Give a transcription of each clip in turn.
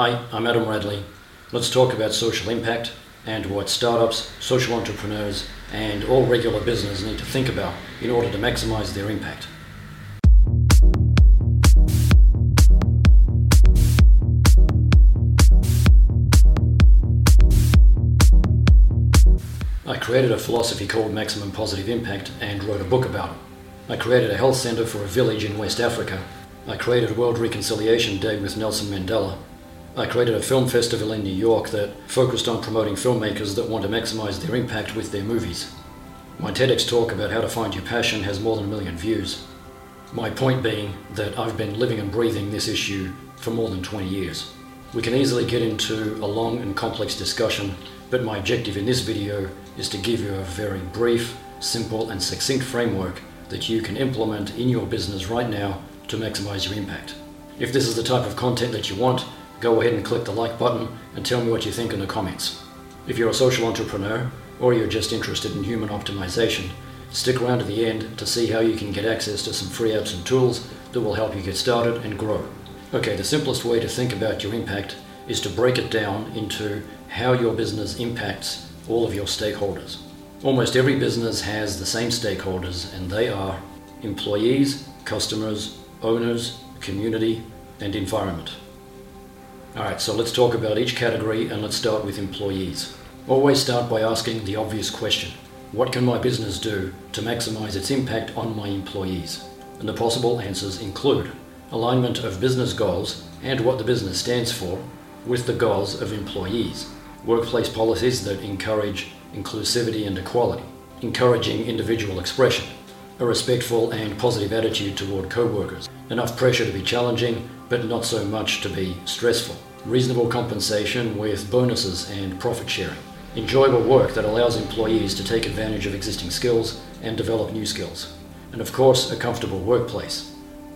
Hi, I'm Adam Radly. Let's talk about social impact and what startups, social entrepreneurs, and all regular business need to think about in order to maximize their impact. I created a philosophy called Maximum Positive Impact and wrote a book about it. I created a health centre for a village in West Africa. I created World Reconciliation Day with Nelson Mandela. I created a film festival in New York that focused on promoting filmmakers that want to maximize their impact with their movies. My TEDx talk about how to find your passion has more than a million views. My point being that I've been living and breathing this issue for more than 20 years. We can easily get into a long and complex discussion, but my objective in this video is to give you a very brief, simple, and succinct framework that you can implement in your business right now to maximize your impact. If this is the type of content that you want, go ahead and click the like button and tell me what you think in the comments. If you're a social entrepreneur or you're just interested in human optimization, stick around to the end to see how you can get access to some free apps and tools that will help you get started and grow. Okay, the simplest way to think about your impact is to break it down into how your business impacts all of your stakeholders. Almost every business has the same stakeholders, and they are employees, customers, owners, community, and environment. Alright, so let's talk about each category and let's start with employees. Always start by asking the obvious question. What can my business do to maximize its impact on my employees? And the possible answers include alignment of business goals and what the business stands for with the goals of employees, workplace policies that encourage inclusivity and equality, encouraging individual expression, a respectful and positive attitude toward co-workers, enough pressure to be challenging but not so much to be stressful, reasonable compensation with bonuses and profit sharing, enjoyable work that allows employees to take advantage of existing skills and develop new skills, and of course a comfortable workplace,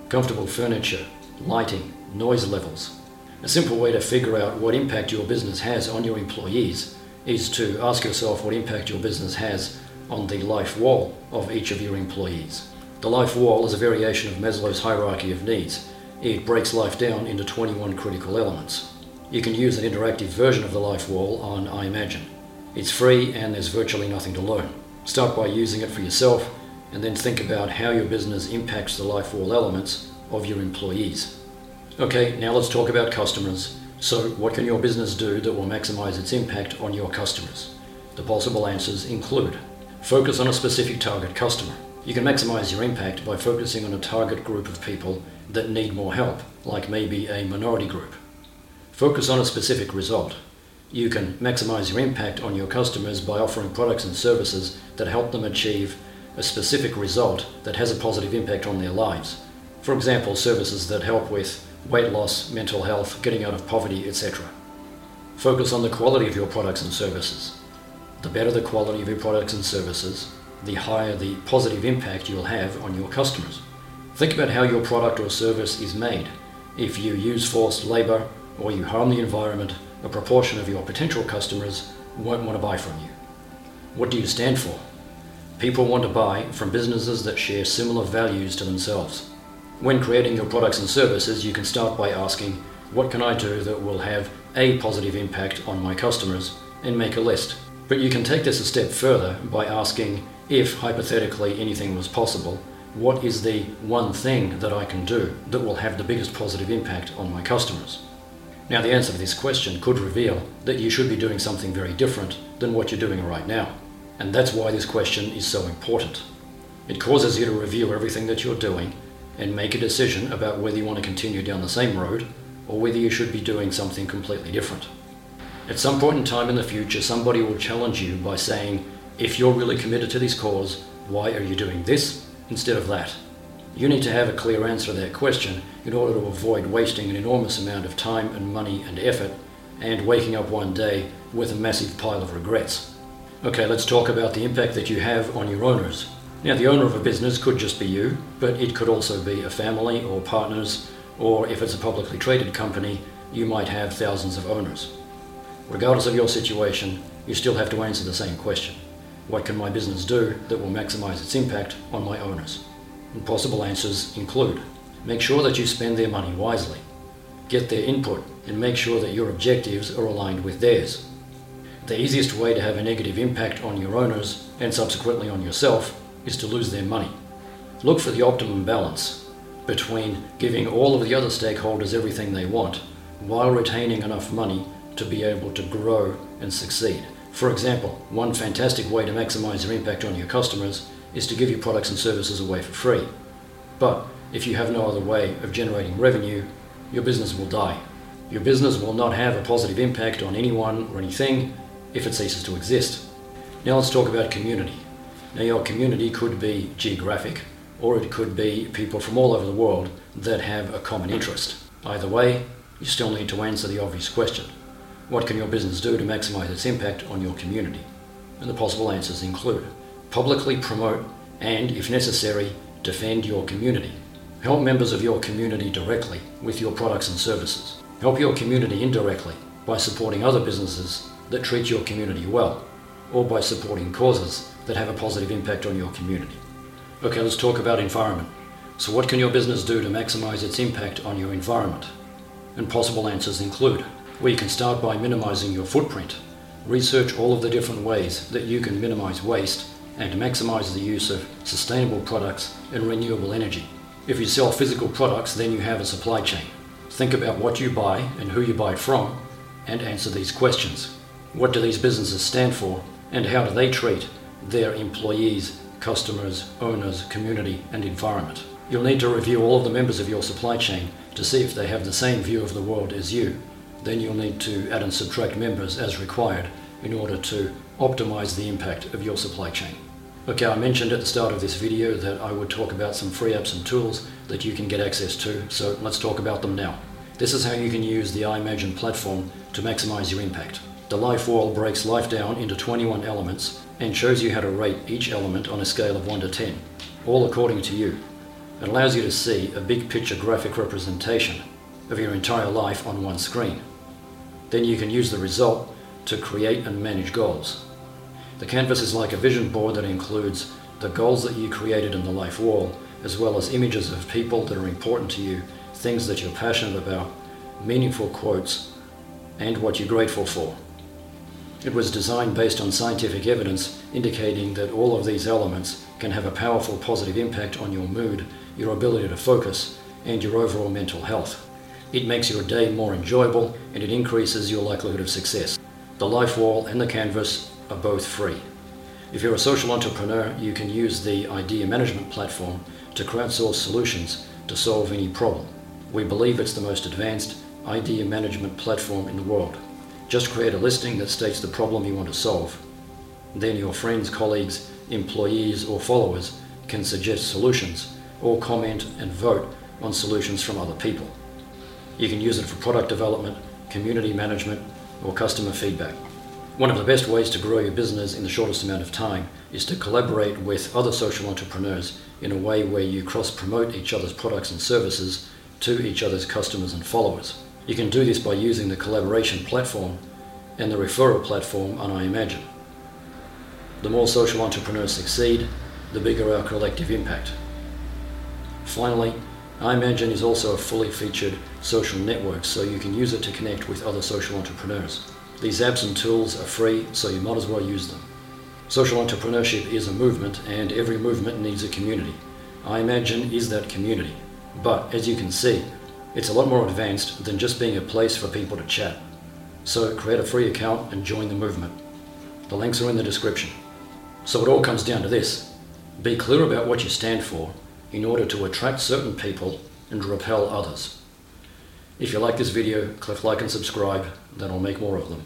comfortable furniture, lighting, noise levels. A simple way to figure out what impact your business has on your employees is to ask yourself what impact your business has on the life wall of each of your employees. The life wall is a variation of Maslow's hierarchy of needs. It breaks life down into 21 critical elements. You can use an interactive version of the life wall on iMagine. It's free and there's virtually nothing to learn. Start by using it for yourself and then think about how your business impacts the life wall elements of your employees. Okay, now let's talk about customers. So, what can your business do that will maximize its impact on your customers? The possible answers include focus on a specific target customer. You can maximize your impact by focusing on a target group of people that need more help, like maybe a minority group. Focus on a specific result. You can maximize your impact on your customers by offering products and services that help them achieve a specific result that has a positive impact on their lives. For example, services that help with weight loss, mental health, getting out of poverty, etc. Focus on the quality of your products and services. The better the quality of your products and services, the higher the positive impact you'll have on your customers. Think about how your product or service is made. If you use forced labor or you harm the environment, a proportion of your potential customers won't want to buy from you. What do you stand for? People want to buy from businesses that share similar values to themselves. When creating your products and services, you can start by asking, What can I do that will have a positive impact on my customers? and make a list. But you can take this a step further by asking, if hypothetically anything was possible, what is the one thing that I can do that will have the biggest positive impact on my customers? Now, the answer to this question could reveal that you should be doing something very different than what you're doing right now. And that's why this question is so important. It causes you to review everything that you're doing and make a decision about whether you want to continue down the same road or whether you should be doing something completely different. At some point in time in the future, somebody will challenge you by saying, if you're really committed to this cause, why are you doing this instead of that? You need to have a clear answer to that question in order to avoid wasting an enormous amount of time and money and effort and waking up one day with a massive pile of regrets. Okay, let's talk about the impact that you have on your owners. Now, the owner of a business could just be you, but it could also be a family or partners, or if it's a publicly traded company, you might have thousands of owners. Regardless of your situation, you still have to answer the same question What can my business do that will maximize its impact on my owners? And possible answers include make sure that you spend their money wisely, get their input, and make sure that your objectives are aligned with theirs. The easiest way to have a negative impact on your owners and subsequently on yourself is to lose their money. Look for the optimum balance between giving all of the other stakeholders everything they want while retaining enough money to be able to grow and succeed. For example, one fantastic way to maximize your impact on your customers is to give your products and services away for free. But if you have no other way of generating revenue, your business will die. Your business will not have a positive impact on anyone or anything if it ceases to exist. Now let's talk about community. Now, your community could be geographic, or it could be people from all over the world that have a common interest. Either way, you still need to answer the obvious question What can your business do to maximize its impact on your community? And the possible answers include publicly promote and, if necessary, defend your community. Help members of your community directly with your products and services. Help your community indirectly by supporting other businesses that treat your community well, or by supporting causes that have a positive impact on your community. Okay, let's talk about environment. So, what can your business do to maximize its impact on your environment? And possible answers include well, you can start by minimizing your footprint. Research all of the different ways that you can minimize waste and maximize the use of sustainable products and renewable energy. If you sell physical products, then you have a supply chain. Think about what you buy and who you buy from and answer these questions. What do these businesses stand for and how do they treat their employees, customers, owners, community, and environment. You'll need to review all of the members of your supply chain to see if they have the same view of the world as you. Then you'll need to add and subtract members as required in order to optimize the impact of your supply chain. Okay, I mentioned at the start of this video that I would talk about some free apps and tools that you can get access to, so let's talk about them now. This is how you can use the iMagine platform to maximize your impact. The life wall breaks life down into 21 elements and shows you how to rate each element on a scale of 1 to 10, all according to you. It allows you to see a big picture graphic representation of your entire life on one screen. Then you can use the result to create and manage goals. The canvas is like a vision board that includes the goals that you created in the life wall, as well as images of people that are important to you, things that you're passionate about, meaningful quotes, and what you're grateful for. It was designed based on scientific evidence indicating that all of these elements can have a powerful positive impact on your mood, your ability to focus, and your overall mental health. It makes your day more enjoyable and it increases your likelihood of success. The life wall and the canvas are both free. If you're a social entrepreneur, you can use the idea management platform to crowdsource solutions to solve any problem. We believe it's the most advanced idea management platform in the world. Just create a listing that states the problem you want to solve. Then your friends, colleagues, employees, or followers can suggest solutions or comment and vote on solutions from other people. You can use it for product development, community management, or customer feedback. One of the best ways to grow your business in the shortest amount of time is to collaborate with other social entrepreneurs in a way where you cross promote each other's products and services to each other's customers and followers. You can do this by using the collaboration platform and the referral platform on iMagine. The more social entrepreneurs succeed, the bigger our collective impact. Finally, iMagine is also a fully featured social network, so you can use it to connect with other social entrepreneurs. These apps and tools are free, so you might as well use them. Social entrepreneurship is a movement, and every movement needs a community. iMagine is that community. But as you can see, it's a lot more advanced than just being a place for people to chat. So create a free account and join the movement. The links are in the description. So it all comes down to this. Be clear about what you stand for in order to attract certain people and repel others. If you like this video, click like and subscribe, then I'll make more of them.